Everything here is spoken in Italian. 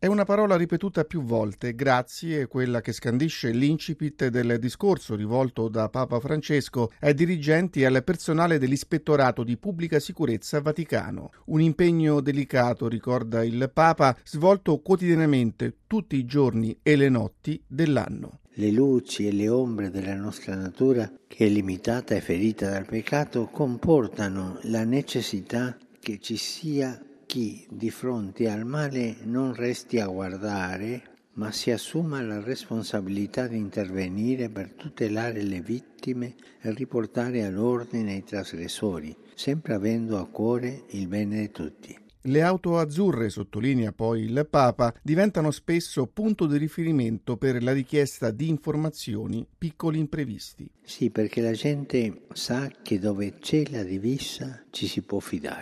È una parola ripetuta più volte, grazie, quella che scandisce l'incipit del discorso rivolto da Papa Francesco ai dirigenti e al personale dell'Ispettorato di Pubblica Sicurezza Vaticano. Un impegno delicato, ricorda il Papa, svolto quotidianamente tutti i giorni e le notti dell'anno. Le luci e le ombre della nostra natura, che è limitata e ferita dal peccato, comportano la necessità che ci sia chi di fronte al male non resti a guardare, ma si assuma la responsabilità di intervenire per tutelare le vittime e riportare all'ordine i trasgressori, sempre avendo a cuore il bene di tutti. Le auto azzurre, sottolinea poi il Papa, diventano spesso punto di riferimento per la richiesta di informazioni, piccoli imprevisti. Sì, perché la gente sa che dove c'è la divisa ci si può fidare.